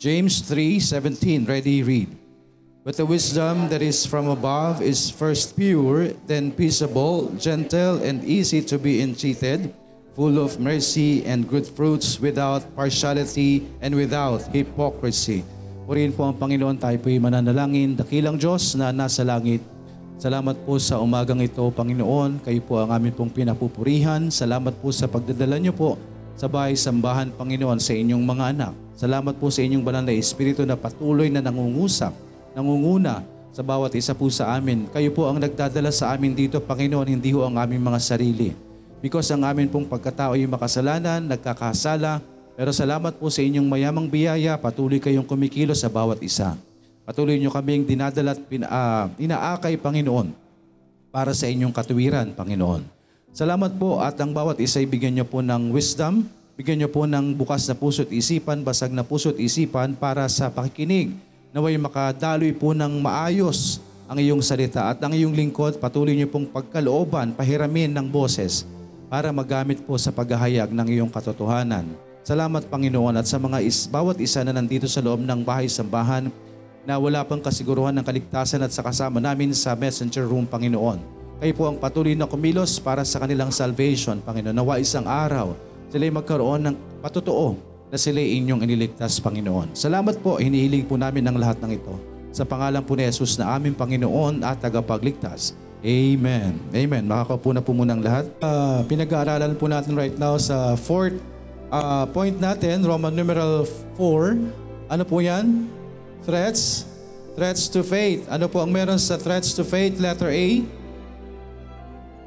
James 3:17, ready read. But the wisdom that is from above is first pure, then peaceable, gentle, and easy to be entreated, full of mercy and good fruits, without partiality and without hypocrisy. Purihin po ang Panginoon, tayo po'y mananalangin. Dakilang Diyos na nasa langit, Salamat po sa umagang ito, Panginoon. Kayo po ang amin pong pinapupurihan. Salamat po sa pagdadala niyo po sa bahay sambahan, Panginoon, sa inyong mga anak. Salamat po sa inyong banal na Espiritu na patuloy na nangungusap, nangunguna sa bawat isa po sa amin. Kayo po ang nagdadala sa amin dito, Panginoon, hindi ho ang aming mga sarili. Because ang amin pong pagkatao ay makasalanan, nagkakasala, pero salamat po sa inyong mayamang biyaya, patuloy kayong kumikilos sa bawat isa. Patuloy niyo kaming dinadala at pin, uh, inaakay, Panginoon, para sa inyong katuwiran, Panginoon. Salamat po at ang bawat isa bigyan niyo po ng wisdom, bigyan niyo po ng bukas na puso't isipan, basag na puso't isipan para sa pakikinig. Naway makadaloy po ng maayos ang iyong salita at ang iyong lingkod, patuloy niyo pong pagkalooban, pahiramin ng boses para magamit po sa paghahayag ng iyong katotohanan. Salamat Panginoon at sa mga is, bawat isa na nandito sa loob ng bahay sambahan, na wala pang kasiguruhan ng kaligtasan at sa kasama namin sa messenger room, Panginoon. Kayo po ang patuloy na kumilos para sa kanilang salvation, Panginoon. Nawa isang araw, sila magkaroon ng patotoo na sila inyong iniligtas, Panginoon. Salamat po, hinihiling po namin ang lahat ng ito. Sa pangalan po ni Jesus na aming Panginoon at tagapagligtas. Amen. Amen. Makakaupo na po muna ang lahat. Uh, pinag-aaralan po natin right now sa fourth uh, point natin, Roman numeral 4. Ano po yan? Threats? Threats to faith. Ano po ang meron sa threats to faith? Letter A.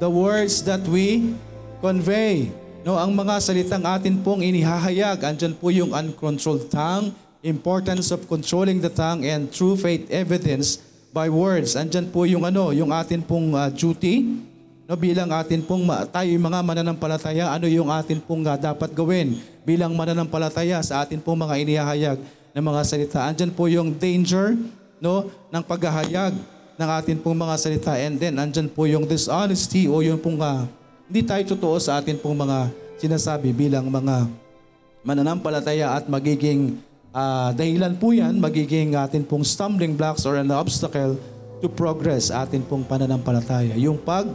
The words that we convey. No, ang mga salitang atin pong inihahayag, andyan po yung uncontrolled tongue, importance of controlling the tongue, and true faith evidence by words. Andyan po yung ano, yung atin pong uh, duty, no, bilang atin pong tayo mga mananampalataya, ano yung atin pong uh, dapat gawin bilang mananampalataya sa atin pong mga inihahayag ng mga salita. Andyan po yung danger no, ng paghahayag ng atin pong mga salita. And then, andyan po yung dishonesty o yung pong uh, hindi tayo totoo sa atin pong mga sinasabi bilang mga mananampalataya at magiging uh, dahilan po yan, magiging atin pong stumbling blocks or an obstacle to progress atin pong pananampalataya. Yung pag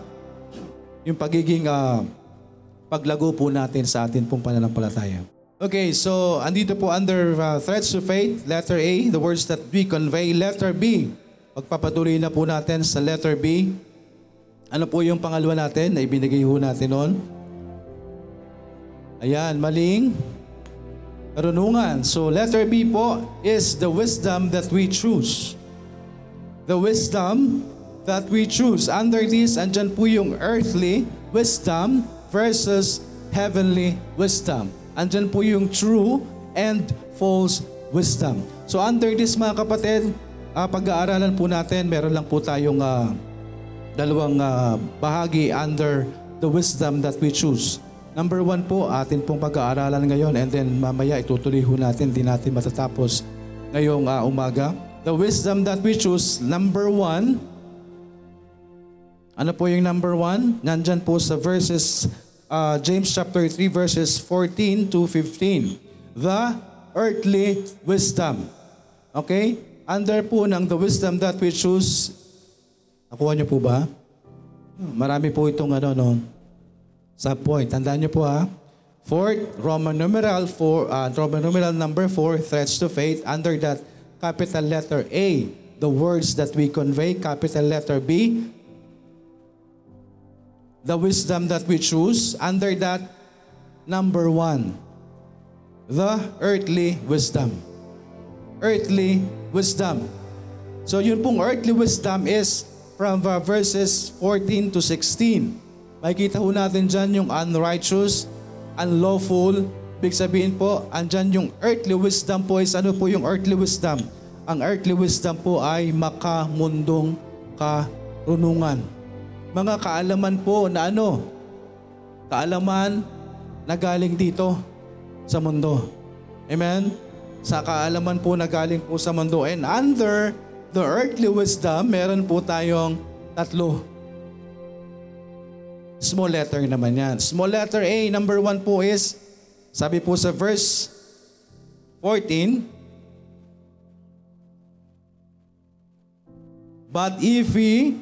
yung pagiging uh, paglago po natin sa atin pong pananampalataya. Okay, so andito po under uh, threats to faith, letter A, the words that we convey. Letter B, pagpapatuloy na po natin sa letter B. Ano po yung pangalawa natin na ibinigay ho natin noon? Ayan, maling karunungan. So letter B po is the wisdom that we choose. The wisdom that we choose. Under this, andyan po yung earthly wisdom versus heavenly wisdom andyan po yung true and false wisdom. So under this mga kapatid, uh, pag-aaralan po natin, meron lang po tayong uh, dalawang uh, bahagi under the wisdom that we choose. Number one po, atin pong pag-aaralan ngayon and then mamaya itutuloy ho natin, di natin matatapos ngayong uh, umaga. The wisdom that we choose, number one, ano po yung number one? Nandyan po sa verses uh, James chapter 3 verses 14 to 15. The earthly wisdom. Okay? Under po ng the wisdom that we choose. Nakuha niyo po ba? Marami po itong ano, no? Sa point. Tandaan niyo po ha. Fourth, Roman numeral 4, uh, Roman numeral number 4, threats to faith. Under that capital letter A, the words that we convey, capital letter B, the wisdom that we choose. Under that, number one, the earthly wisdom. Earthly wisdom. So yun pong earthly wisdom is from uh, verses 14 to 16. Makikita ho natin dyan yung unrighteous, unlawful. Big sabihin po, andyan yung earthly wisdom po is ano po yung earthly wisdom? Ang earthly wisdom po ay makamundong karunungan mga kaalaman po na ano, kaalaman na galing dito sa mundo. Amen? Sa kaalaman po na galing po sa mundo. And under the earthly wisdom, meron po tayong tatlo. Small letter naman yan. Small letter A, number one po is, sabi po sa verse 14, But if ye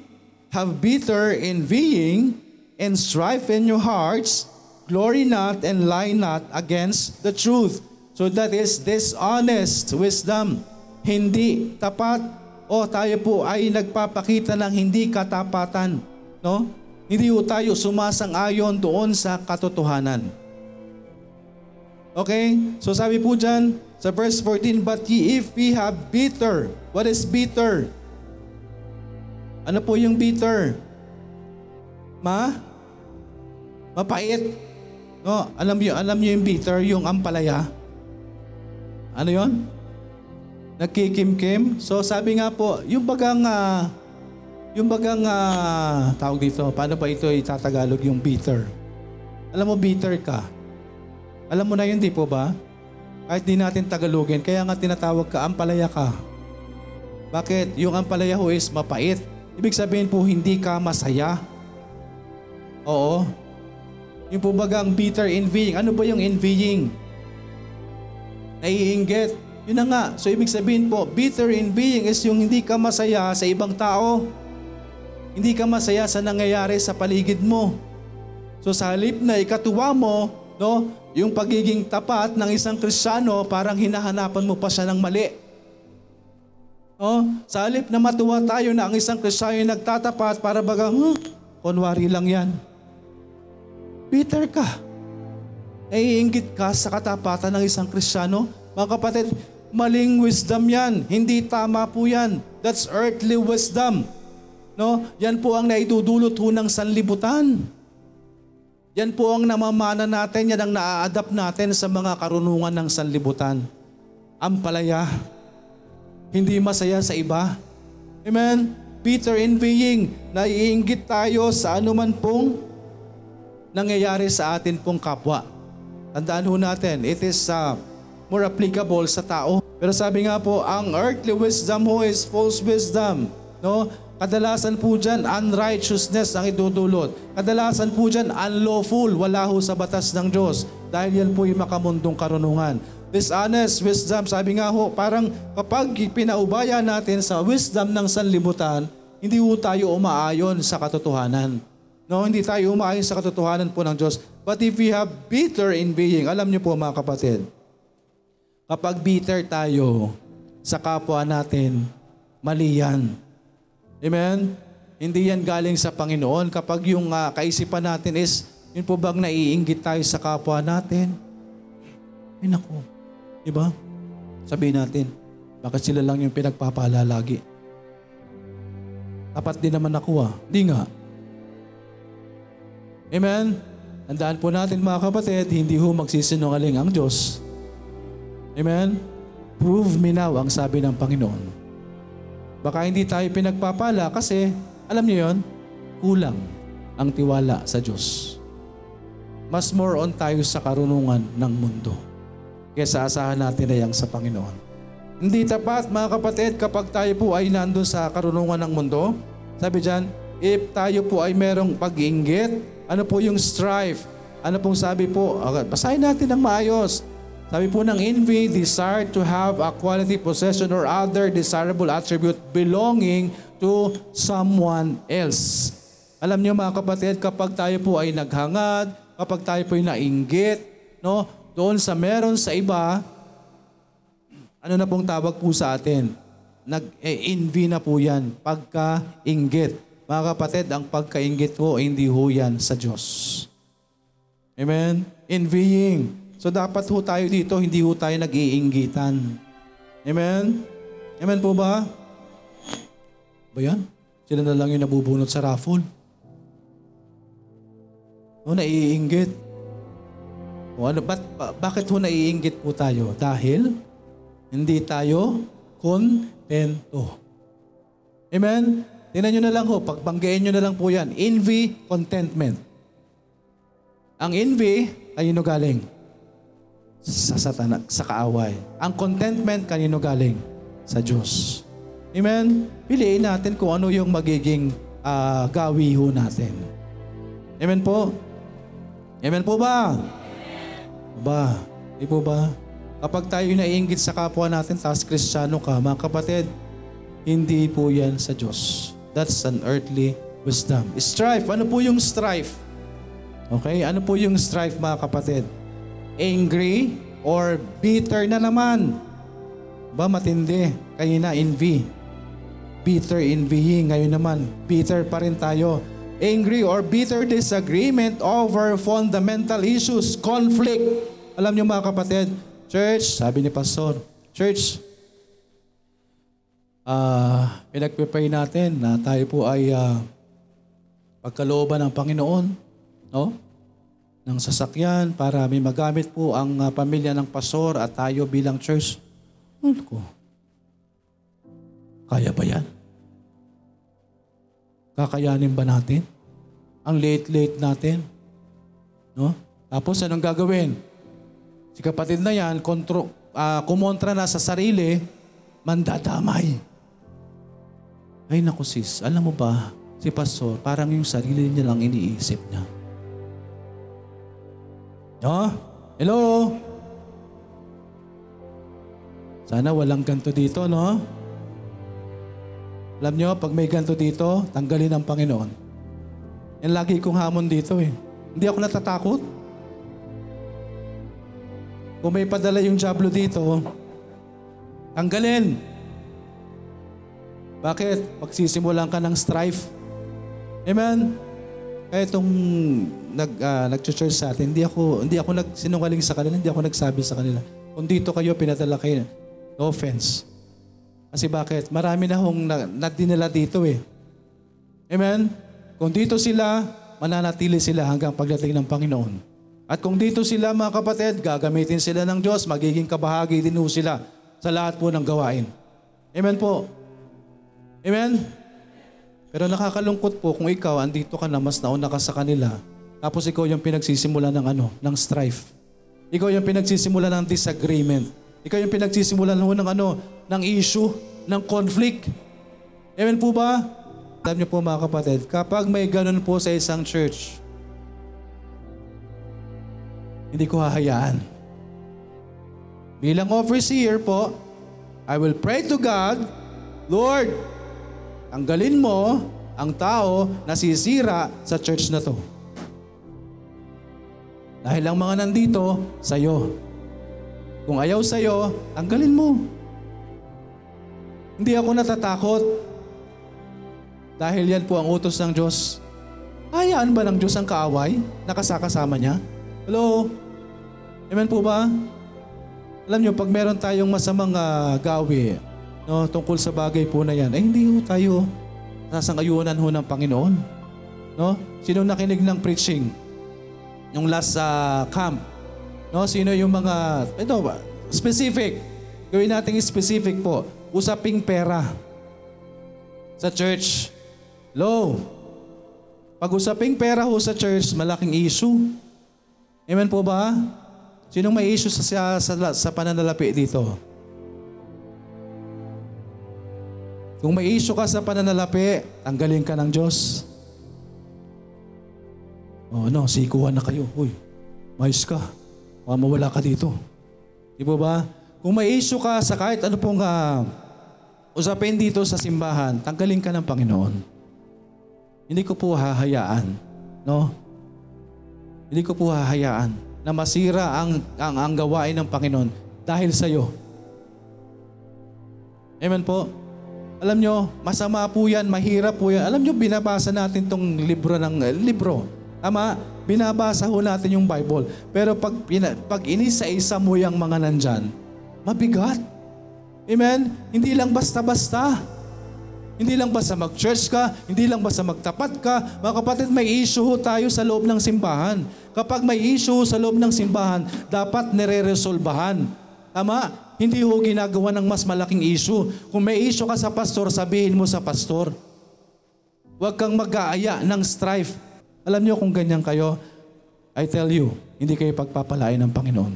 have bitter envying and strife in your hearts, glory not and lie not against the truth. So that is dishonest wisdom, hindi tapat o tayo po ay nagpapakita ng hindi katapatan. No? Hindi po tayo sumasang-ayon doon sa katotohanan. Okay? So sabi po dyan sa verse 14, But ye if we have bitter. What is bitter? Ano po yung bitter? Ma? Mapait. No, alam niyo, alam niyo yung bitter, yung ampalaya. Ano 'yon? Nagkikimkim. So sabi nga po, yung bagang ah, yung bagang ah, tawag dito, paano ba ito itatagalog yung bitter? Alam mo bitter ka. Alam mo na yun, di po ba? Kahit di natin Tagalogin, kaya nga tinatawag ka, ampalaya ka. Bakit? Yung ampalaya ho is mapait. Ibig sabihin po, hindi ka masaya. Oo. Yung po bagang bitter envying. Ano ba yung envying? Naiinggit. Yun na nga. So ibig sabihin po, bitter envying is yung hindi ka masaya sa ibang tao. Hindi ka masaya sa nangyayari sa paligid mo. So sa halip na ikatuwa mo, no, yung pagiging tapat ng isang Kristiyano, parang hinahanapan mo pa siya ng mali. Oh, sa halip na matuwa tayo na ang isang Kristiyano nagtatapat para baga, huh, kunwari lang yan. Peter ka. Naiingit ka sa katapatan ng isang Kristiyano. Mga kapatid, maling wisdom yan. Hindi tama po yan. That's earthly wisdom. No? Yan po ang naidudulot ho ng sanlibutan. Yan po ang namamana natin, yan ang naa-adapt natin sa mga karunungan ng sanlibutan. Ang palaya hindi masaya sa iba. Amen? Peter envying, naiinggit tayo sa anuman pong nangyayari sa atin pong kapwa. Tandaan ho natin, it is uh, more applicable sa tao. Pero sabi nga po, ang earthly wisdom ho is false wisdom. No? Kadalasan po dyan, unrighteousness ang idudulot. Kadalasan po dyan, unlawful, wala ho sa batas ng Diyos. Dahil yan po yung makamundong karunungan. Dishonest wisdom, sabi nga ho, parang kapag pinaubaya natin sa wisdom ng sanlibutan, hindi ho tayo umaayon sa katotohanan. No, hindi tayo umaayon sa katotohanan po ng Diyos. But if we have bitter in being, alam niyo po mga kapatid, kapag bitter tayo sa kapwa natin, mali yan. Amen? Hindi yan galing sa Panginoon. Kapag yung uh, kaisipan natin is, yun po bang naiinggit tayo sa kapwa natin? Ay naku, Diba? Sabihin natin, bakit sila lang yung pinagpapala lagi? Tapat din naman ako ah. Di nga. Amen? Tandaan po natin mga kapatid, hindi ho magsisinungaling ang Diyos. Amen? Prove me now ang sabi ng Panginoon. Baka hindi tayo pinagpapala kasi, alam niyo yon, kulang ang tiwala sa Diyos. Mas more on tayo sa karunungan ng mundo kesa asahan natin na sa Panginoon. Hindi tapat mga kapatid kapag tayo po ay nandun sa karunungan ng mundo. Sabi dyan, if tayo po ay merong pag-inggit, ano po yung strife? Ano pong sabi po? Basahin natin ng maayos. Sabi po ng envy, desire to have a quality possession or other desirable attribute belonging to someone else. Alam niyo mga kapatid, kapag tayo po ay naghangad, kapag tayo po ay nainggit, no, doon sa meron sa iba, ano na pong tawag po sa atin? Nag-envy na po yan, pagka-inggit. Mga kapatid, ang pagka-inggit po, hindi ho yan sa Diyos. Amen? Envying. So dapat ho tayo dito, hindi ho tayo nag-iinggitan. Amen? Amen po ba? Ba yan? Sila na lang yung nabubunot sa raffle. O, naiinggit. O ano, ba't, bakit ho naiinggit po tayo? Dahil hindi tayo kontento. Amen? Tingnan nyo na lang ho, pagbanggain nyo na lang po yan. Envy, contentment. Ang envy, kanino galing? Sa satana, sa kaaway. Ang contentment, kanino galing? Sa Diyos. Amen? Piliin natin kung ano yung magiging uh, gawi ho natin. Amen po? Amen po ba? Ba, di po ba? Kapag tayo naiingit sa kapwa natin, tapos kristyano ka, mga kapatid, Hindi po yan sa Diyos. That's an earthly wisdom. Strife. Ano po yung strife? Okay? Ano po yung strife mga kapatid? Angry or bitter na naman? Ba matindi? Kayo na envy. Bitter envying. Ngayon naman, bitter pa rin tayo. Angry or bitter disagreement over fundamental issues, conflict. Alam niyo mga kapatid, church, sabi ni Pastor, church, ah pinagpipray natin na tayo po ay ah, pagkalooban ng Panginoon, no? Ng sasakyan para may magamit po ang ah, pamilya ng pastor at tayo bilang church. Ano ko? Kaya ba yan? Kakayanin ba natin? Ang late-late natin? No? Tapos anong gagawin? Si kapatid na yan, kontro, ah, kumontra na sa sarili, mandadamay. Ay naku sis, alam mo ba, si pastor, parang yung sarili niya lang iniisip niya. No? Hello? Sana walang ganto dito, no? Alam nyo, pag may ganto dito, tanggalin ang Panginoon. Yan lagi kong hamon dito eh. Hindi ako natatakot. Kung may padala yung Diablo dito, tanggalin. Bakit? Magsisimulan ka ng strife. Amen? Kaya itong nag, uh, nag-church sa atin, hindi ako, hindi ako nagsinungaling sa kanila, hindi ako nagsabi sa kanila. Kung dito kayo, pinadala kayo, no offense. Kasi bakit? Marami na hong na, dito eh. Amen? Kung dito sila, mananatili sila hanggang pagdating ng Panginoon. At kung dito sila mga kapatid, gagamitin sila ng Diyos, magiging kabahagi din sila sa lahat po ng gawain. Amen po. Amen? Pero nakakalungkot po kung ikaw, andito ka na, mas nauna ka sa kanila, tapos ikaw yung pinagsisimula ng ano, ng strife. Ikaw yung pinagsisimula ng disagreement. Ikaw yung pinagsisimula ng ano, ng issue, ng conflict. Amen po ba? Alam niyo po mga kapatid, kapag may ganun po sa isang church, hindi ko hahayaan. Bilang overseer po, I will pray to God, Lord, tanggalin mo ang tao na sisira sa church na to. Dahil ang mga nandito, sa'yo. Kung ayaw sa'yo, tanggalin mo. Hindi ako natatakot. Dahil yan po ang utos ng Diyos. Hayaan ba ng Diyos ang kaaway? Nakasakasama niya? Hello? Amen po ba? Alam niyo, pag meron tayong masamang uh, gawi, no, tungkol sa bagay po na yan, ay hindi ho tayo sasangayunan ho ng Panginoon. No? Sino nakinig ng preaching? Yung last uh, camp. No? Sino yung mga, ito ba, specific. Gawin natin specific po. Usaping pera. Sa church. Low. Pag usaping pera ho sa church, malaking issue. Amen po ba? Sinong may issue sa, sa, sa, sa pananalapi dito? Kung may issue ka sa pananalapi, tanggalin ka ng Diyos. O ano, sikuhan na kayo. Uy, mais ka. Baka mawala ka dito. Di ba ba? Kung may issue ka sa kahit ano pong uh, usapin dito sa simbahan, tanggalin ka ng Panginoon. Hindi ko po hahayaan. No? Hindi ko po hahayaan na masira ang, ang, ang gawain ng Panginoon dahil sa iyo. Amen po? Alam nyo, masama po yan, mahirap po yan. Alam nyo, binabasa natin tong libro ng uh, libro. Tama? Binabasa ho natin yung Bible. Pero pag, pina, pag inisa-isa mo yung mga nandyan, mabigat. Amen? Hindi lang basta-basta. Hindi lang basta mag-church ka, hindi lang basta magtapat ka. Mga kapatid, may issue ho tayo sa loob ng simbahan. Kapag may issue sa loob ng simbahan, dapat nire-resolbahan. Tama? Hindi ho ginagawa ng mas malaking issue. Kung may issue ka sa pastor, sabihin mo sa pastor. Huwag kang mag-aaya ng strife. Alam niyo kung ganyan kayo, I tell you, hindi kayo pagpapalain ng Panginoon.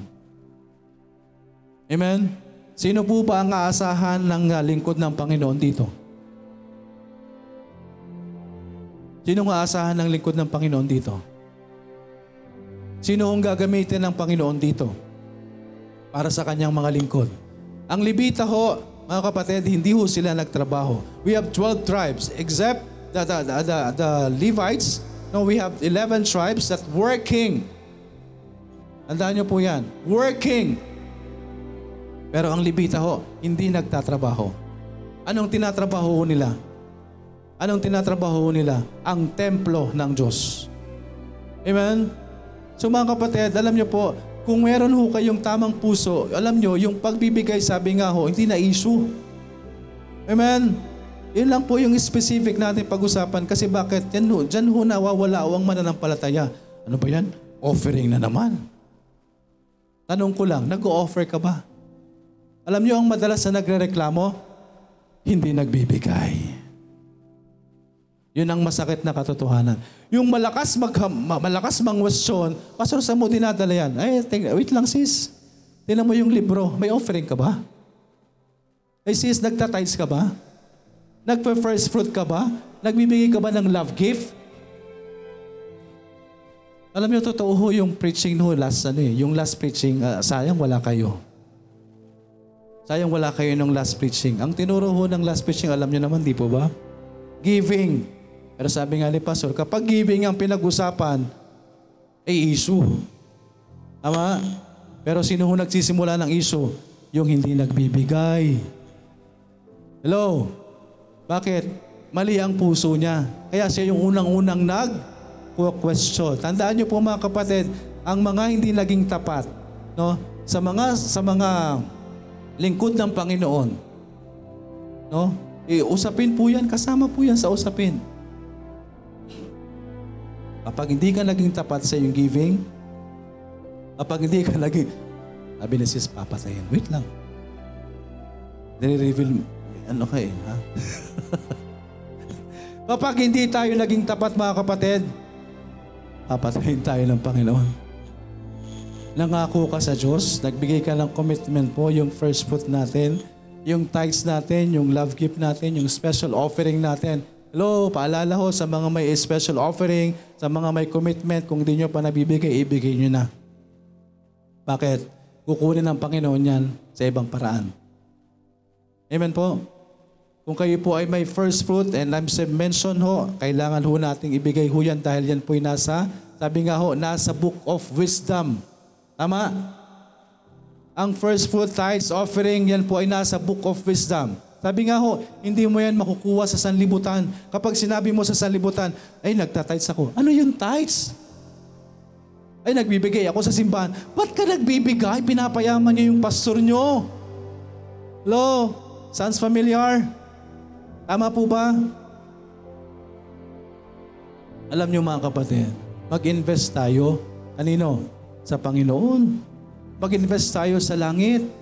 Amen? Sino po ba ang aasahan ng ah, lingkod ng Panginoon dito? Sino ang aasahan ng lingkod ng Panginoon dito? Sino ang gagamitin ng Panginoon dito? Para sa kanyang mga lingkod. Ang Libita ho, mga kapatid, hindi ho sila nagtrabaho. We have 12 tribes except the, the, the, the, the Levites. No, we have 11 tribes that working. Tandaan niyo po yan. Working. Pero ang Levita ho, hindi nagtatrabaho. Anong tinatrabaho nila? Anong tinatrabaho nila? Ang templo ng Diyos. Amen? So mga kapatid, alam niyo po, kung meron ho kayong tamang puso, alam niyo, yung pagbibigay, sabi nga ho, hindi na issue. Amen? Yun lang po yung specific natin pag-usapan kasi bakit? Yan ho, dyan ho nawawala ang mananampalataya. Ano ba yan? Offering na naman. Tanong ko lang, nag-o-offer ka ba? Alam niyo ang madalas na nagre-reklamo? Hindi nagbibigay. Yun ang masakit na katotohanan. Yung malakas mag malakas mang question, pastor sa mo dinadala yan? Ay, wait lang sis. Tingnan mo yung libro, may offering ka ba? Ay sis, nagtatides ka ba? Nagpa-first fruit ka ba? Nagbibigay ka ba ng love gift? Alam niyo, totoo ho yung preaching no, last, ano eh, yung last preaching, ah, sayang wala kayo. Sayang wala kayo nung last preaching. Ang tinuro ho ng last preaching, alam niyo naman, di po ba? Giving. Pero sabi nga ni Pastor, kapag giving ang pinag-usapan, ay issue. Tama? Pero sino ho nagsisimula ng issue? Yung hindi nagbibigay. Hello? Bakit? Mali ang puso niya. Kaya siya yung unang-unang nag-question. Tandaan niyo po mga kapatid, ang mga hindi naging tapat, no? Sa mga sa mga lingkod ng Panginoon, no? Eh, usapin po yan, kasama po yan sa usapin. Kapag hindi ka naging tapat sa iyong giving, kapag hindi ka naging, sabi ni sis, papatayin. Wait lang. Nire-reveal, ano ka eh, ha? kapag hindi tayo naging tapat mga kapatid, papatayin tayo ng Panginoon. Nangako ka sa Diyos, nagbigay ka ng commitment po, yung first fruit natin, yung tithes natin, yung love gift natin, yung special offering natin. Hello, paalala ho sa mga may special offering, sa mga may commitment, kung di nyo pa nabibigay, ibigay nyo na. Bakit? Kukunin ng Panginoon yan sa ibang paraan. Amen po? Kung kayo po ay may first fruit and I'm mention ho, kailangan ho nating ibigay ho yan dahil yan po ay nasa, sabi nga ho, nasa book of wisdom. Tama? Ang first fruit tithes offering, yan po ay nasa book of wisdom. Sabi nga ho, hindi mo yan makukuha sa sanlibutan. Kapag sinabi mo sa sanlibutan, ay nagtatides ako. Ano yung tithes? Ay nagbibigay ako sa simbahan. Ba't ka nagbibigay? Pinapayaman niyo yung pastor niyo. Hello? Sounds familiar? Tama po ba? Alam niyo mga kapatid, mag-invest tayo. Kanino? Sa Panginoon. Mag-invest tayo sa langit.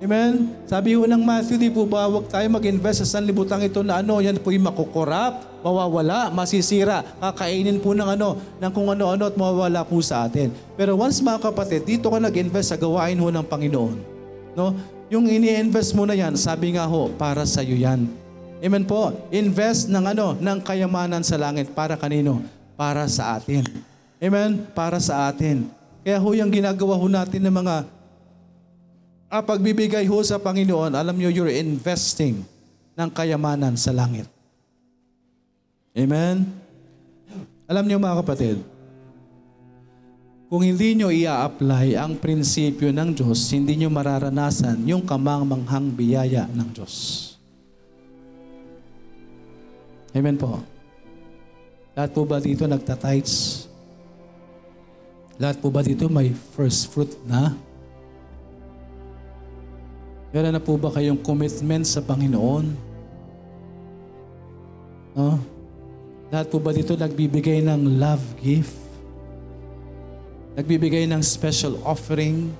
Amen? Sabi ho ng Matthew, di po ba, huwag tayo mag-invest sa sanlibutang ito na ano, yan po yung makukorap, mawawala, masisira, kakainin po ng ano, ng kung ano-ano at mawawala po sa atin. Pero once mga kapatid, dito ka nag-invest sa gawain ho ng Panginoon. No? Yung ini-invest mo na yan, sabi nga ho, para sa iyo yan. Amen po. Invest ng ano, ng kayamanan sa langit para kanino? Para sa atin. Amen? Para sa atin. Kaya ho yung ginagawa ho natin ng mga ah, pagbibigay ho sa Panginoon, alam nyo, you're investing ng kayamanan sa langit. Amen? Alam niyo mga kapatid, kung hindi nyo ia-apply ang prinsipyo ng Diyos, hindi nyo mararanasan yung kamangmanghang biyaya ng Diyos. Amen po. Lahat po ba dito nagtatides? Lahat po ba dito may first fruit na? Meron na po ba kayong commitment sa Panginoon? No? Lahat po ba dito nagbibigay ng love gift? Nagbibigay ng special offering?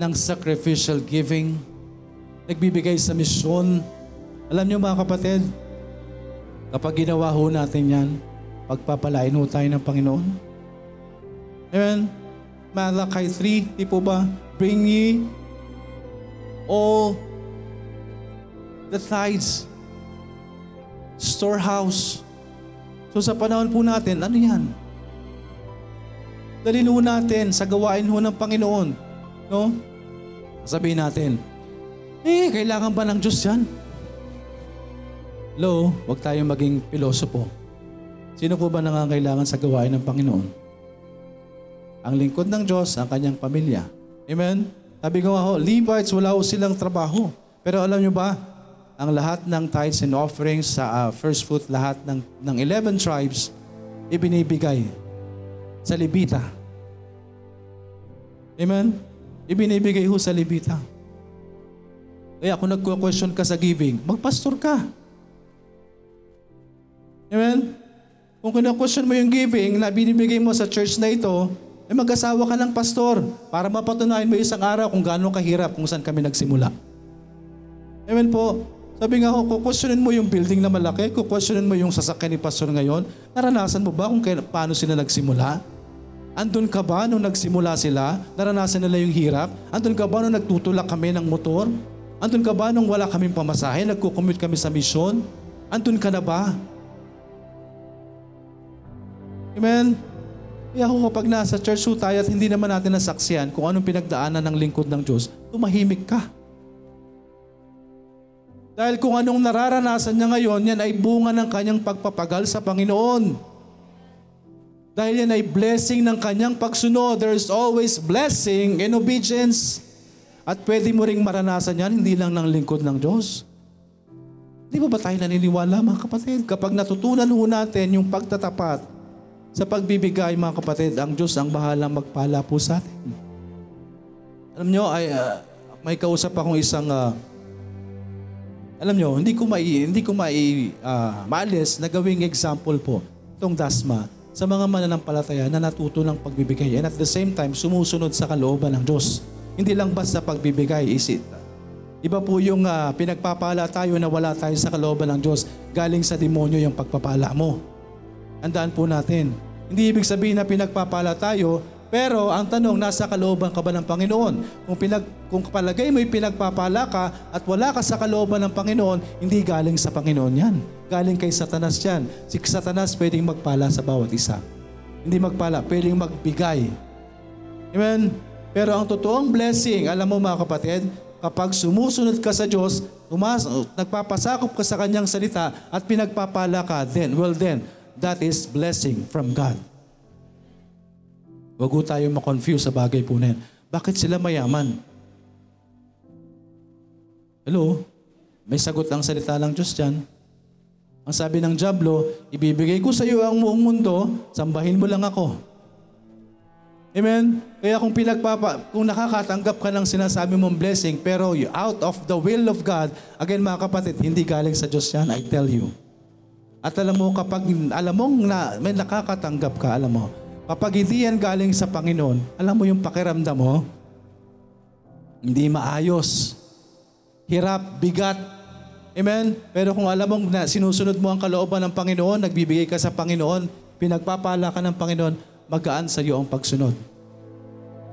Ng sacrificial giving? Nagbibigay sa misyon? Alam niyo mga kapatid, kapag ginawa ho natin yan, pagpapalain ho tayo ng Panginoon. Amen? Malakay 3, di po ba? Bring ye all the tithes, storehouse. So sa panahon po natin, ano yan? Dalhin ho natin sa gawain ho ng Panginoon. No? Sabihin natin, Eh, kailangan ba ng Diyos yan? Hello, huwag tayong maging pilosopo. Sino po ba nangangailangan sa gawain ng Panginoon? Ang lingkod ng Diyos, ang kanyang pamilya. Amen? Sabi ko nga ho, Levites, wala ho silang trabaho. Pero alam nyo ba, ang lahat ng tithes and offerings sa uh, first fruit, lahat ng, ng 11 tribes, ibinibigay sa Libita. Amen? Ibinibigay ho sa Libita. Kaya kung nagko-question ka sa giving, magpastor ka. Amen? Kung kina-question mo yung giving na binibigay mo sa church na ito, eh mag-asawa ka ng pastor para mapatunayan mo isang araw kung gaano kahirap kung saan kami nagsimula. Amen po. Sabi nga ako, kukwestiyonin mo yung building na malaki, kukwestiyonin mo yung sasakyan ni pastor ngayon, naranasan mo ba kung kaya, paano sila nagsimula? Andun ka ba nung nagsimula sila? Naranasan nila yung hirap? Andun ka ba nung nagtutulak kami ng motor? Andun ka ba nung wala kaming pamasahe? Nagkukommute kami sa misyon? Andun ka na ba? Amen? Kaya ako kapag nasa church ho tayo at hindi naman natin nasaksiyan kung anong pinagdaanan ng lingkod ng Diyos, tumahimik ka. Dahil kung anong nararanasan niya ngayon, yan ay bunga ng kanyang pagpapagal sa Panginoon. Dahil yan ay blessing ng kanyang pagsunod. There is always blessing in obedience. At pwede mo ring maranasan yan, hindi lang ng lingkod ng Diyos. Di ba ba tayo naniniwala mga kapatid? Kapag natutunan ho natin yung pagtatapat sa pagbibigay mga kapatid, ang Diyos ang bahalang magpala po sa atin. Alam nyo, ay, uh, may kausap akong isang uh, alam nyo, hindi ko mai, hindi ko mai, uh, maalis na gawing example po itong dasma sa mga mananampalataya na natuto ng pagbibigay and at the same time sumusunod sa kalooban ng Diyos. Hindi lang basta pagbibigay, is it? Iba po yung uh, pinagpapala tayo na wala tayo sa kalooban ng Diyos. Galing sa demonyo yung pagpapala mo. Andaan po natin. Hindi ibig sabihin na pinagpapala tayo, pero ang tanong, nasa kalooban ka ba ng Panginoon? Kung, pinag, kung palagay mo'y pinagpapala ka at wala ka sa kalooban ng Panginoon, hindi galing sa Panginoon yan. Galing kay Satanas yan. Si Satanas pwedeng magpala sa bawat isa. Hindi magpala, pwedeng magbigay. Amen? Pero ang totoong blessing, alam mo mga kapatid, kapag sumusunod ka sa Diyos, tumas, nagpapasakop ka sa Kanyang salita at pinagpapala ka, then, well then, that is blessing from God. Huwag po tayo makonfuse sa bagay po na yan. Bakit sila mayaman? Hello? May sagot ang salita ng Diyos dyan. Ang sabi ng Diablo, ibibigay ko sa iyo ang buong mundo, sambahin mo lang ako. Amen? Kaya kung pinagpapa, kung nakakatanggap ka ng sinasabi mong blessing, pero out of the will of God, again mga kapatid, hindi galing sa Diyos yan, I tell you. At alam mo, kapag alam mong na, may nakakatanggap ka, alam mo, Kapag hindi yan galing sa Panginoon, alam mo yung pakiramdam mo, hindi maayos. Hirap, bigat. Amen? Pero kung alam mong na sinusunod mo ang kalooban ng Panginoon, nagbibigay ka sa Panginoon, pinagpapala ka ng Panginoon, magaan sa iyo ang pagsunod.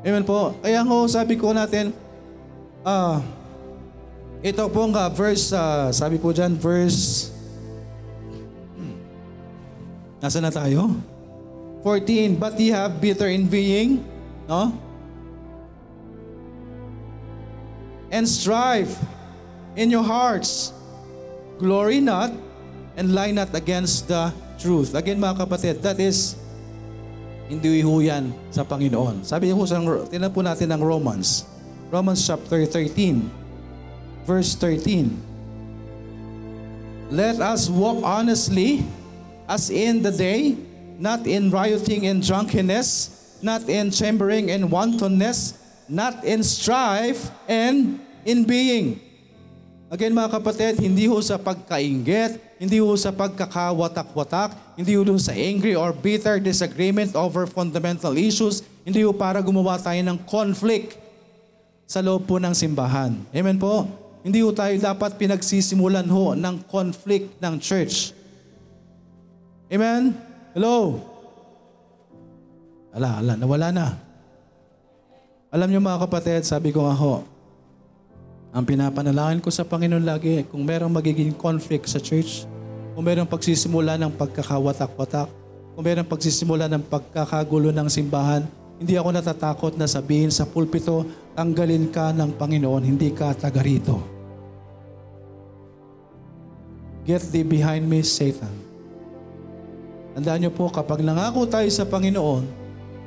Amen po. Kaya nga sabi ko natin, ah, uh, ito po nga verse, uh, sabi po dyan, verse, nasa na tayo? 14, but ye have bitter envying, no? And strive in your hearts. Glory not and lie not against the truth. Again mga kapatid, that is hindi ho yan sa Panginoon. Sabi ho, sa, tinan po natin ang Romans. Romans chapter 13, verse 13. Let us walk honestly as in the day, not in rioting and drunkenness, not in chambering and wantonness, not in strife and in being. Again mga kapatid, hindi ho sa pagkaingit, hindi ho sa pagkakawatak-watak, hindi ho sa angry or bitter disagreement over fundamental issues, hindi ho para gumawa tayo ng conflict sa loob po ng simbahan. Amen po? Hindi ho tayo dapat pinagsisimulan ho ng conflict ng church. Amen? Hello? Ala, ala, nawala na. Alam niyo mga kapatid, sabi ko nga ho, ang pinapanalangin ko sa Panginoon lagi, kung merong magiging conflict sa church, kung merong pagsisimula ng pagkakawatak-watak, kung merong pagsisimula ng pagkakagulo ng simbahan, hindi ako natatakot na sabihin sa pulpito, tanggalin ka ng Panginoon, hindi ka taga rito. Get thee behind me, Satan. Tandaan niyo po, kapag nangako tayo sa Panginoon,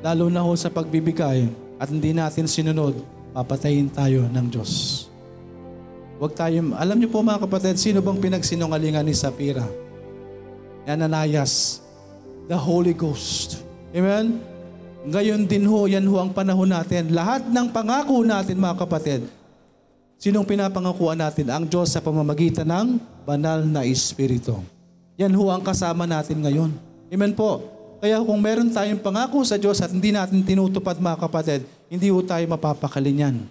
lalo na ho sa pagbibigay at hindi natin sinunod, papatayin tayo ng Diyos. Huwag tayo, alam niyo po mga kapatid, sino bang pinagsinungalingan ni Sapira? Ananias, the Holy Ghost. Amen? Ngayon din ho, yan ho ang panahon natin. Lahat ng pangako natin mga kapatid, sinong pinapangakuan natin? Ang Diyos sa pamamagitan ng banal na Espiritu. Yan ho ang kasama natin ngayon. Amen po. Kaya kung meron tayong pangako sa Diyos at hindi natin tinutupad mga kapatid, hindi ho tayo mapapakalinyan.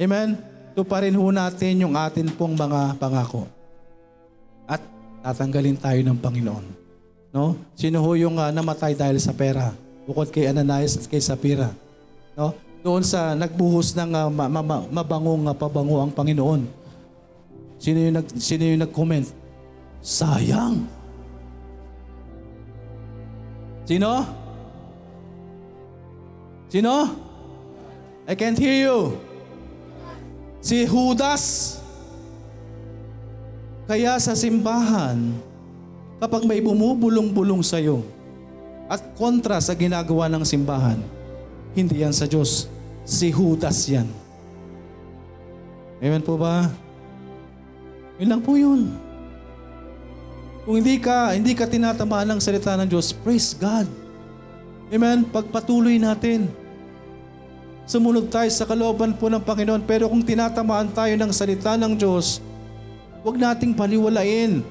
Amen? Tuparin ho natin yung atin pong mga pangako. At tatanggalin tayo ng Panginoon. No? Sino ho yung uh, namatay dahil sa pera? Bukod kay Ananias at kay Sapira. No? Doon sa nagbuhos ng uh, ma- ma- mabangong uh, pabango ang Panginoon. Sino yung, nag, sino yung nag-comment? Sayang. Sino? Sino? I can't hear you. Si Judas. Kaya sa simbahan, kapag may bumubulong-bulong sa iyo at kontra sa ginagawa ng simbahan, hindi yan sa Diyos. Si Judas yan. Amen po ba? Yun lang po yun. Kung hindi ka, hindi ka tinatamaan ng salita ng Diyos, praise God. Amen? Pagpatuloy natin. Sumunod tayo sa kalooban po ng Panginoon. Pero kung tinatamaan tayo ng salita ng Diyos, huwag nating paliwalain.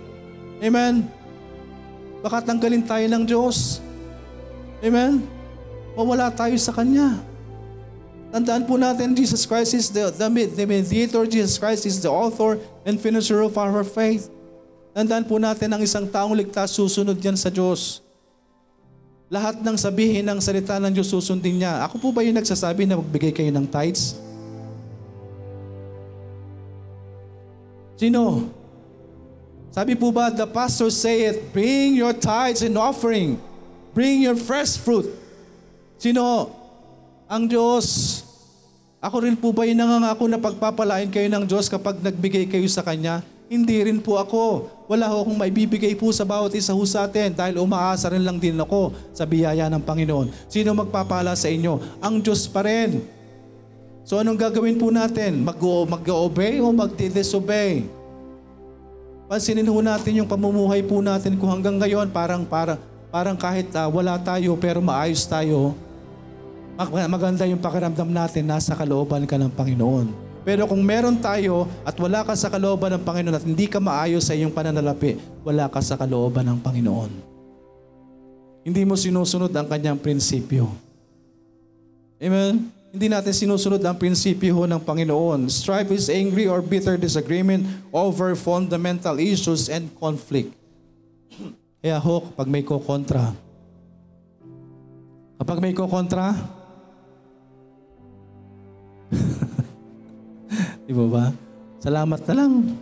Amen? Baka tanggalin tayo ng Diyos. Amen? Mawala tayo sa Kanya. Tandaan po natin, Jesus Christ is the, the, the mediator, Jesus Christ is the author and finisher of our faith. Tandaan po natin ang isang taong ligtas susunod yan sa Diyos. Lahat ng sabihin ng salita ng Diyos susundin niya. Ako po ba yung nagsasabi na magbigay kayo ng tithes? Sino? Sabi po ba, the pastor say it, bring your tithes and offering. Bring your first fruit. Sino? Ang Diyos. Ako rin po ba yung nangangako na pagpapalain kayo ng Diyos kapag nagbigay kayo sa Kanya? Hindi rin po ako. Wala ho akong maibibigay po sa bawat isa ho sa atin dahil umaasa rin lang din ako sa biyaya ng Panginoon. Sino magpapala sa inyo? Ang Diyos pa rin. So anong gagawin po natin? Mag-obey o mag-disobey? Pansinin ho natin yung pamumuhay po natin kung hanggang ngayon parang, parang, parang kahit uh, wala tayo pero maayos tayo, maganda yung pakiramdam natin, nasa kalooban ka ng Panginoon. Pero kung meron tayo at wala ka sa kalooban ng Panginoon at hindi ka maayos sa iyong pananalapi, wala ka sa kalooban ng Panginoon. Hindi mo sinusunod ang kanyang prinsipyo. Amen? Hindi natin sinusunod ang prinsipyo ng Panginoon. Strife is angry or bitter disagreement over fundamental issues and conflict. Kaya ho, kapag may kokontra, kapag may kokontra, Di ba ba? Salamat na lang.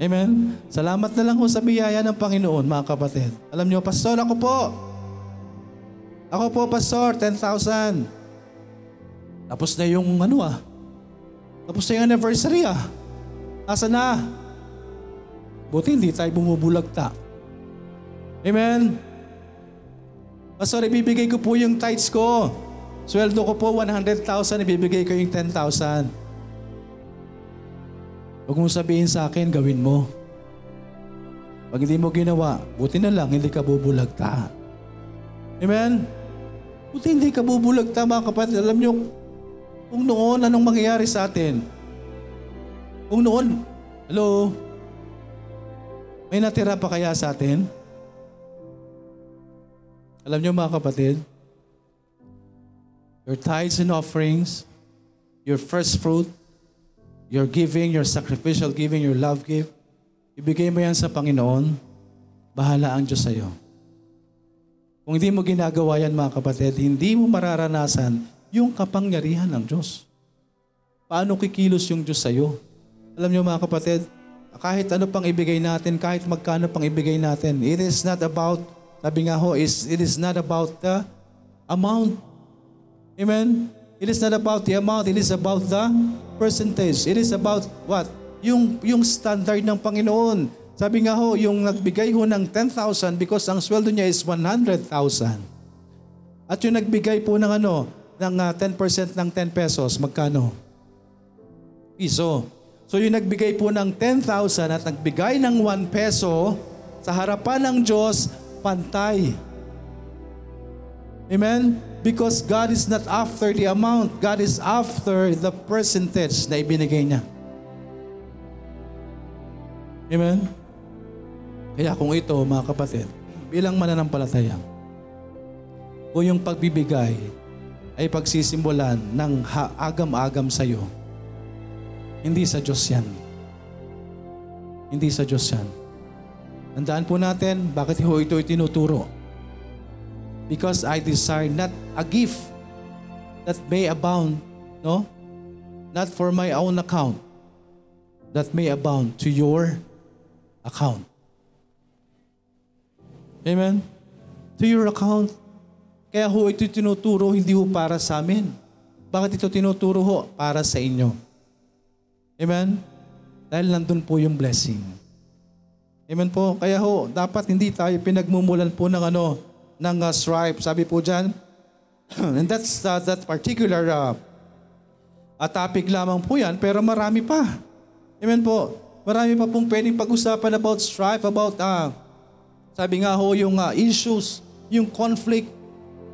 Amen? Salamat na lang ho sa biyaya ng Panginoon, mga kapatid. Alam niyo, Pastor, ako po. Ako po, Pastor, 10,000. Tapos na yung ano ah. Tapos na yung anniversary ah. Asa na? Buti hindi tayo bumubulagta. Amen? Pastor, ibibigay ko po yung tithes ko. Sweldo ko po 100,000, ibibigay ko yung 10,000. Huwag mo sabihin sa akin, gawin mo. Pag hindi mo ginawa, buti na lang, hindi ka bubulagta. Amen? Buti hindi ka bubulagta mga kapatid. Alam nyo, kung noon, anong mangyayari sa atin? Kung noon, hello, may natira pa kaya sa atin? Alam nyo mga kapatid, your tithes and offerings, your first fruit, your giving, your sacrificial giving, your love gift, ibigay mo yan sa Panginoon, bahala ang Diyos sa iyo. Kung hindi mo ginagawa yan mga kapatid, hindi mo mararanasan yung kapangyarihan ng Diyos. Paano kikilos yung Diyos sa iyo? Alam niyo mga kapatid, kahit ano pang ibigay natin, kahit magkano pang ibigay natin, it is not about, sabi nga ho, it is not about the amount. Amen? It is not about the amount, it is about the percentage. It is about what? Yung, yung standard ng Panginoon. Sabi nga ho, yung nagbigay ho ng 10,000 because ang sweldo niya is 100,000. At yung nagbigay po ng ano, ng ah, 10% ng 10 pesos, magkano? Piso. So yung nagbigay po ng 10,000 at nagbigay ng 1 peso, sa harapan ng Diyos, pantay. Amen? Because God is not after the amount. God is after the percentage na ibinigay niya. Amen? Kaya kung ito, mga kapatid, bilang mananampalataya, kung yung pagbibigay ay pagsisimulan ng agam-agam sa iyo, hindi sa Diyos yan. Hindi sa Diyos yan. Tandaan po natin, bakit ho ito tinuturo? Because I desire not a gift that may abound, no? Not for my own account, that may abound to your account. Amen? To your account. Kaya ho ito tinuturo, hindi ho para sa amin. Bakit ito tinuturo ho? Para sa inyo. Amen? Dahil nandun po yung blessing. Amen po. Kaya ho, dapat hindi tayo pinagmumulan po ng ano, ng uh, stripe. Sabi po dyan, and that's uh, that particular uh, uh, topic lamang po yan, pero marami pa. Amen po. Marami pa pong pwedeng pag-usapan about strife, about, uh, sabi nga ho, yung uh, issues, yung conflict.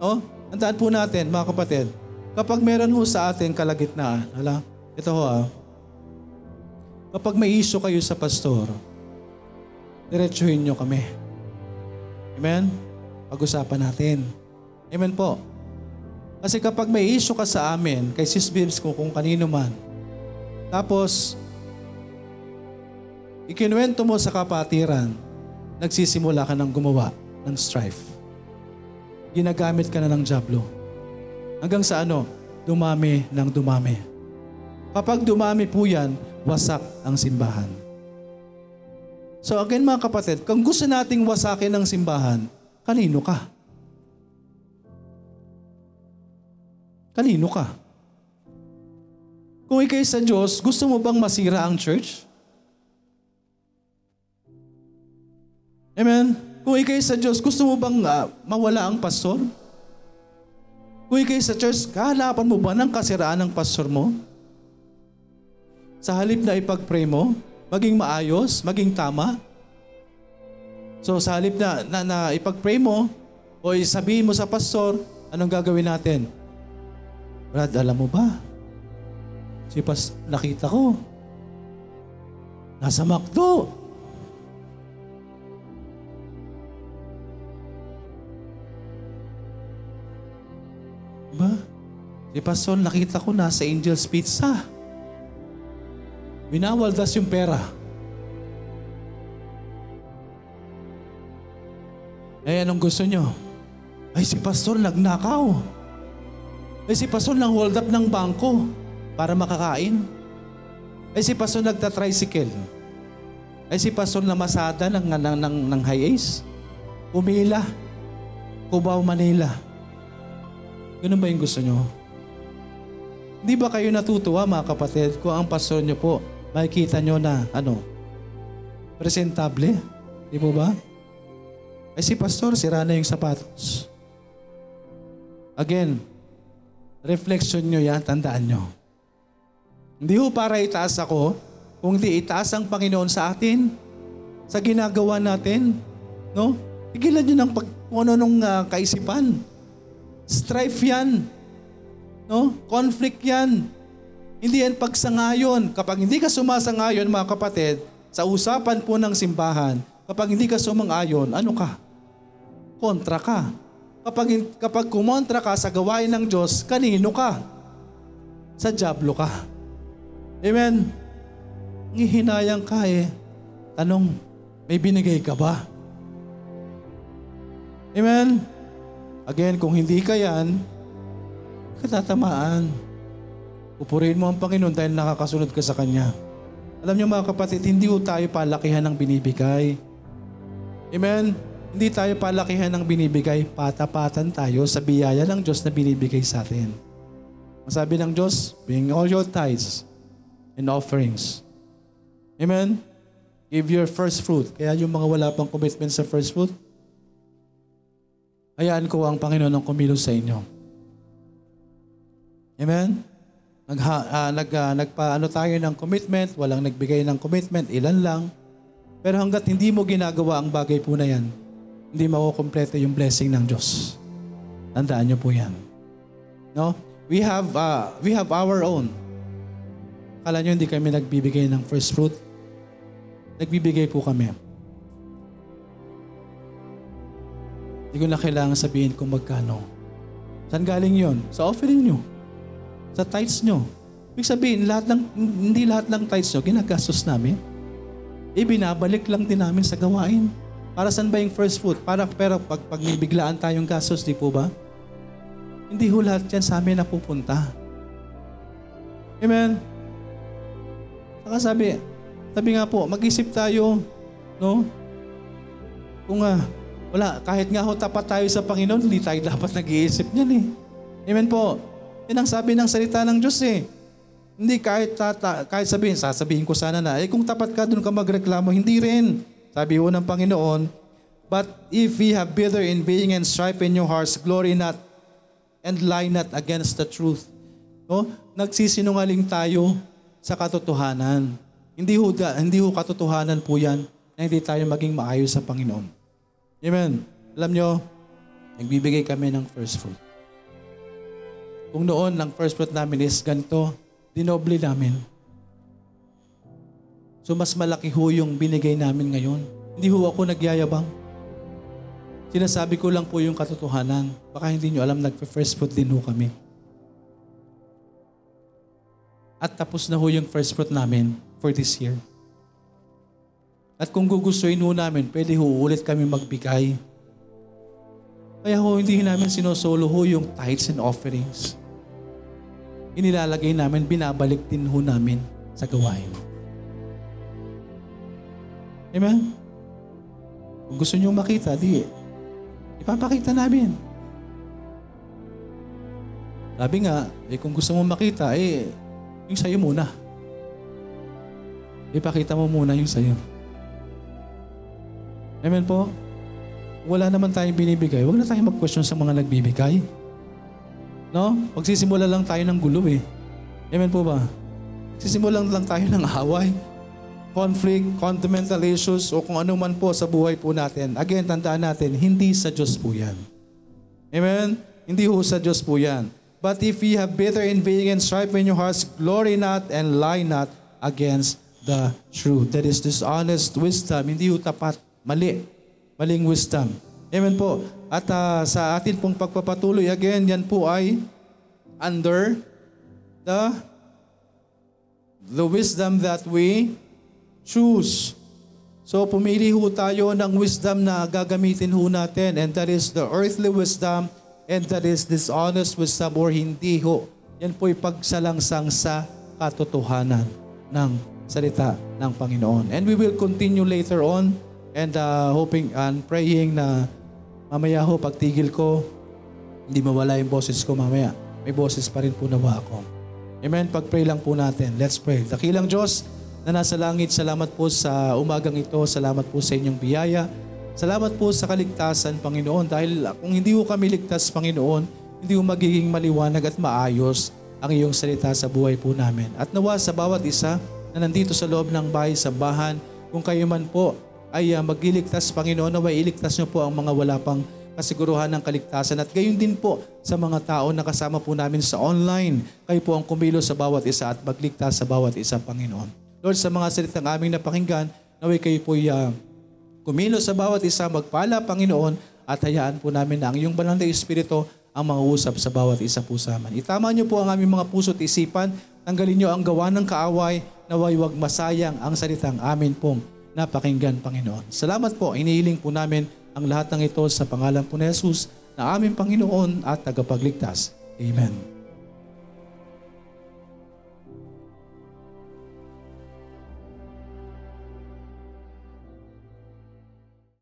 No? Tandaan po natin, mga kapatid, kapag meron ho sa atin kalagitnaan, hala, ito ho ah, kapag may issue kayo sa pastor, diretsuhin nyo kami. Amen? Pag-usapan natin. Amen po. Kasi kapag may issue ka sa amin, kay Sis Bibs ko kung kanino man, tapos, ikinuwento mo sa kapatiran, nagsisimula ka ng gumawa ng strife. Ginagamit ka na ng jablo. Hanggang sa ano? Dumami ng dumami. Kapag dumami po yan, wasak ang simbahan. So again mga kapatid, kung gusto nating wasakin ang simbahan, kanino ka? Kanino ka? Kung ikay sa Diyos, gusto mo bang masira ang church? Amen? Kung ikay sa Diyos, gusto mo bang ah, mawala ang pastor? Kung ikay sa church, kahalapan mo ba ng kasiraan ng pastor mo? Sa halip na ipag-pray mo, maging maayos, maging tama. So sa halip na, na, na ipag-pray mo, o sabihin mo sa pastor, anong gagawin natin? Brad, alam mo ba? Si pas nakita ko. Nasa McDo. Ba? Si Pastor, nakita ko nasa Angel's Pizza. Winawaldas yung pera. Eh, anong gusto nyo? Ay, si Pastor nagnakaw. Ay, si Pastor nang hold up ng bangko para makakain. Ay, si Pastor nagta-tricycle. Ay, si Pastor na masada ng, ng, ng, ng high ace. Umila. Cubao, Manila. Ganun ba yung gusto nyo? Di ba kayo natutuwa mga kapatid kung ang pastor nyo po makikita nyo na ano, presentable? Di mo ba? Ay si pastor, sira na yung sapatos. Again, reflection nyo yan, tandaan nyo. Hindi ho para itaas ako, kung di itaas ang Panginoon sa atin, sa ginagawa natin, no? Tigilan nyo ng pag, kung ano nung uh, kaisipan. Strife yan. No? Conflict yan. Hindi yan pagsangayon. Kapag hindi ka sumasangayon, mga kapatid, sa usapan po ng simbahan, kapag hindi ka sumang-ayon, ano ka? Kontra ka. Kapag, kapag kumontra ka sa gawain ng Diyos, kanino ka? Sa Diablo ka. Amen? Ngihinayang ka eh. Tanong, may binigay ka ba? Amen? Again, kung hindi ka yan, katatamaan. Pupurihin mo ang Panginoon dahil nakakasunod ka sa Kanya. Alam niyo mga kapatid, hindi ho tayo palakihan ng binibigay. Amen? Hindi tayo palakihan ng binibigay, patapatan tayo sa biyaya ng Diyos na binibigay sa atin. Masabi ng Diyos, bring all your tithes and offerings. Amen? Give your first fruit. Kaya yung mga wala pang commitment sa first fruit, hayaan ko ang Panginoon ang kumilos sa inyo. Amen? Nag, uh, nag, uh, nagpaano tayo ng commitment, walang nagbigay ng commitment, ilan lang. Pero hanggat hindi mo ginagawa ang bagay po na yan, hindi makukompleto yung blessing ng Diyos. Tandaan niyo po yan. No? We have, uh, we have our own. Kala niyo hindi kami nagbibigay ng first fruit? Nagbibigay po kami. Hindi ko na kailangan sabihin kung magkano. Saan galing yon? Sa offering nyo. Sa tithes nyo. Ibig sabihin, lahat ng, hindi lahat ng tithes nyo, ginagastos namin. Ibinabalik lang din namin sa gawain. Para saan ba yung first fruit? Para, pero pag, pag may biglaan tayong gastos, di po ba? Hindi ho lahat yan sa amin napupunta. Amen? Saka sabi, sabi nga po, mag-isip tayo, no? Kung nga, wala, kahit nga ho tapat tayo sa Panginoon, hindi tayo dapat nag-iisip niyan eh. Amen po. Yan ang sabi ng salita ng Diyos eh. Hindi kahit, tata, kahit sabihin, sasabihin ko sana na, eh kung tapat ka, doon ka magreklamo, hindi rin. Sabi ho ng Panginoon, But if ye have bitter envying and strife in your hearts, glory not and lie not against the truth. No? Nagsisinungaling tayo sa katotohanan. Hindi ho, hindi ho katotohanan po yan na hindi tayo maging maayos sa Panginoon. Amen. Alam nyo, nagbibigay kami ng first fruit. Kung noon, ang first fruit namin is ganito, dinoble namin. So mas malaki ho yung binigay namin ngayon. Hindi ho ako nagyayabang. Sinasabi ko lang po yung katotohanan. Baka hindi nyo alam, nagpa-first fruit din ho kami. At tapos na ho yung first fruit namin for this year. At kung gugustuhin ho namin, pwede ho ulit kami magbigay. Kaya ho, hindi namin sinosolo ho yung tithes and offerings. Inilalagay namin, binabalik din ho namin sa gawain. Amen? Kung gusto nyo makita, di, Ipapakita namin. Sabi nga, eh kung gusto mo makita, eh, yung sa'yo muna. Ipakita mo muna yung sa'yo. Amen po? Wala naman tayong binibigay. Huwag na tayong mag-question sa mga nagbibigay. No? Magsisimula lang tayo ng gulo eh. Amen po ba? Sisimulan lang tayo ng away conflict, fundamental issues, o kung ano man po sa buhay po natin. Again, tandaan natin, hindi sa Diyos po yan. Amen? Hindi ho sa Diyos po yan. But if ye have bitter envying and strife in your hearts, glory not and lie not against the truth. That is dishonest wisdom. Hindi ho tapat. Mali. Maling wisdom. Amen po. At uh, sa atin pong pagpapatuloy, again, yan po ay under the the wisdom that we choose. So pumili ho tayo ng wisdom na gagamitin ho natin and that is the earthly wisdom and that is dishonest wisdom or hindi ho. Yan po'y pagsalangsang sa katotohanan ng salita ng Panginoon. And we will continue later on and uh, hoping and praying na mamaya ho pagtigil ko, hindi mawala yung boses ko mamaya. May boses pa rin po nawa ako. Amen. Pag-pray lang po natin. Let's pray. Dakilang Diyos, na nasa langit, salamat po sa umagang ito. Salamat po sa inyong biyaya. Salamat po sa kaligtasan, Panginoon. Dahil kung hindi ko kami ligtas, Panginoon, hindi ko magiging maliwanag at maayos ang iyong salita sa buhay po namin. At nawa sa bawat isa na nandito sa loob ng bahay, sa bahan, kung kayo man po ay uh, magliligtas, Panginoon, nawa iligtas niyo po ang mga wala pang kasiguruhan ng kaligtasan. At gayon din po sa mga tao na kasama po namin sa online. Kayo po ang kumilos sa bawat isa at magligtas sa bawat isa, Panginoon. Lord, sa mga salitang aming napakinggan, naway kayo po uh, kumilos sa bawat isa, magpala, Panginoon, at hayaan po namin na ang iyong banal na Espiritu ang mga usap sa bawat isa po sa amin. Itama niyo po ang aming mga puso at isipan, tanggalin niyo ang gawa ng kaaway, naway wag masayang ang salitang amin pong napakinggan, Panginoon. Salamat po, inihiling po namin ang lahat ng ito sa pangalan po ni Jesus na aming Panginoon at tagapagligtas. Amen.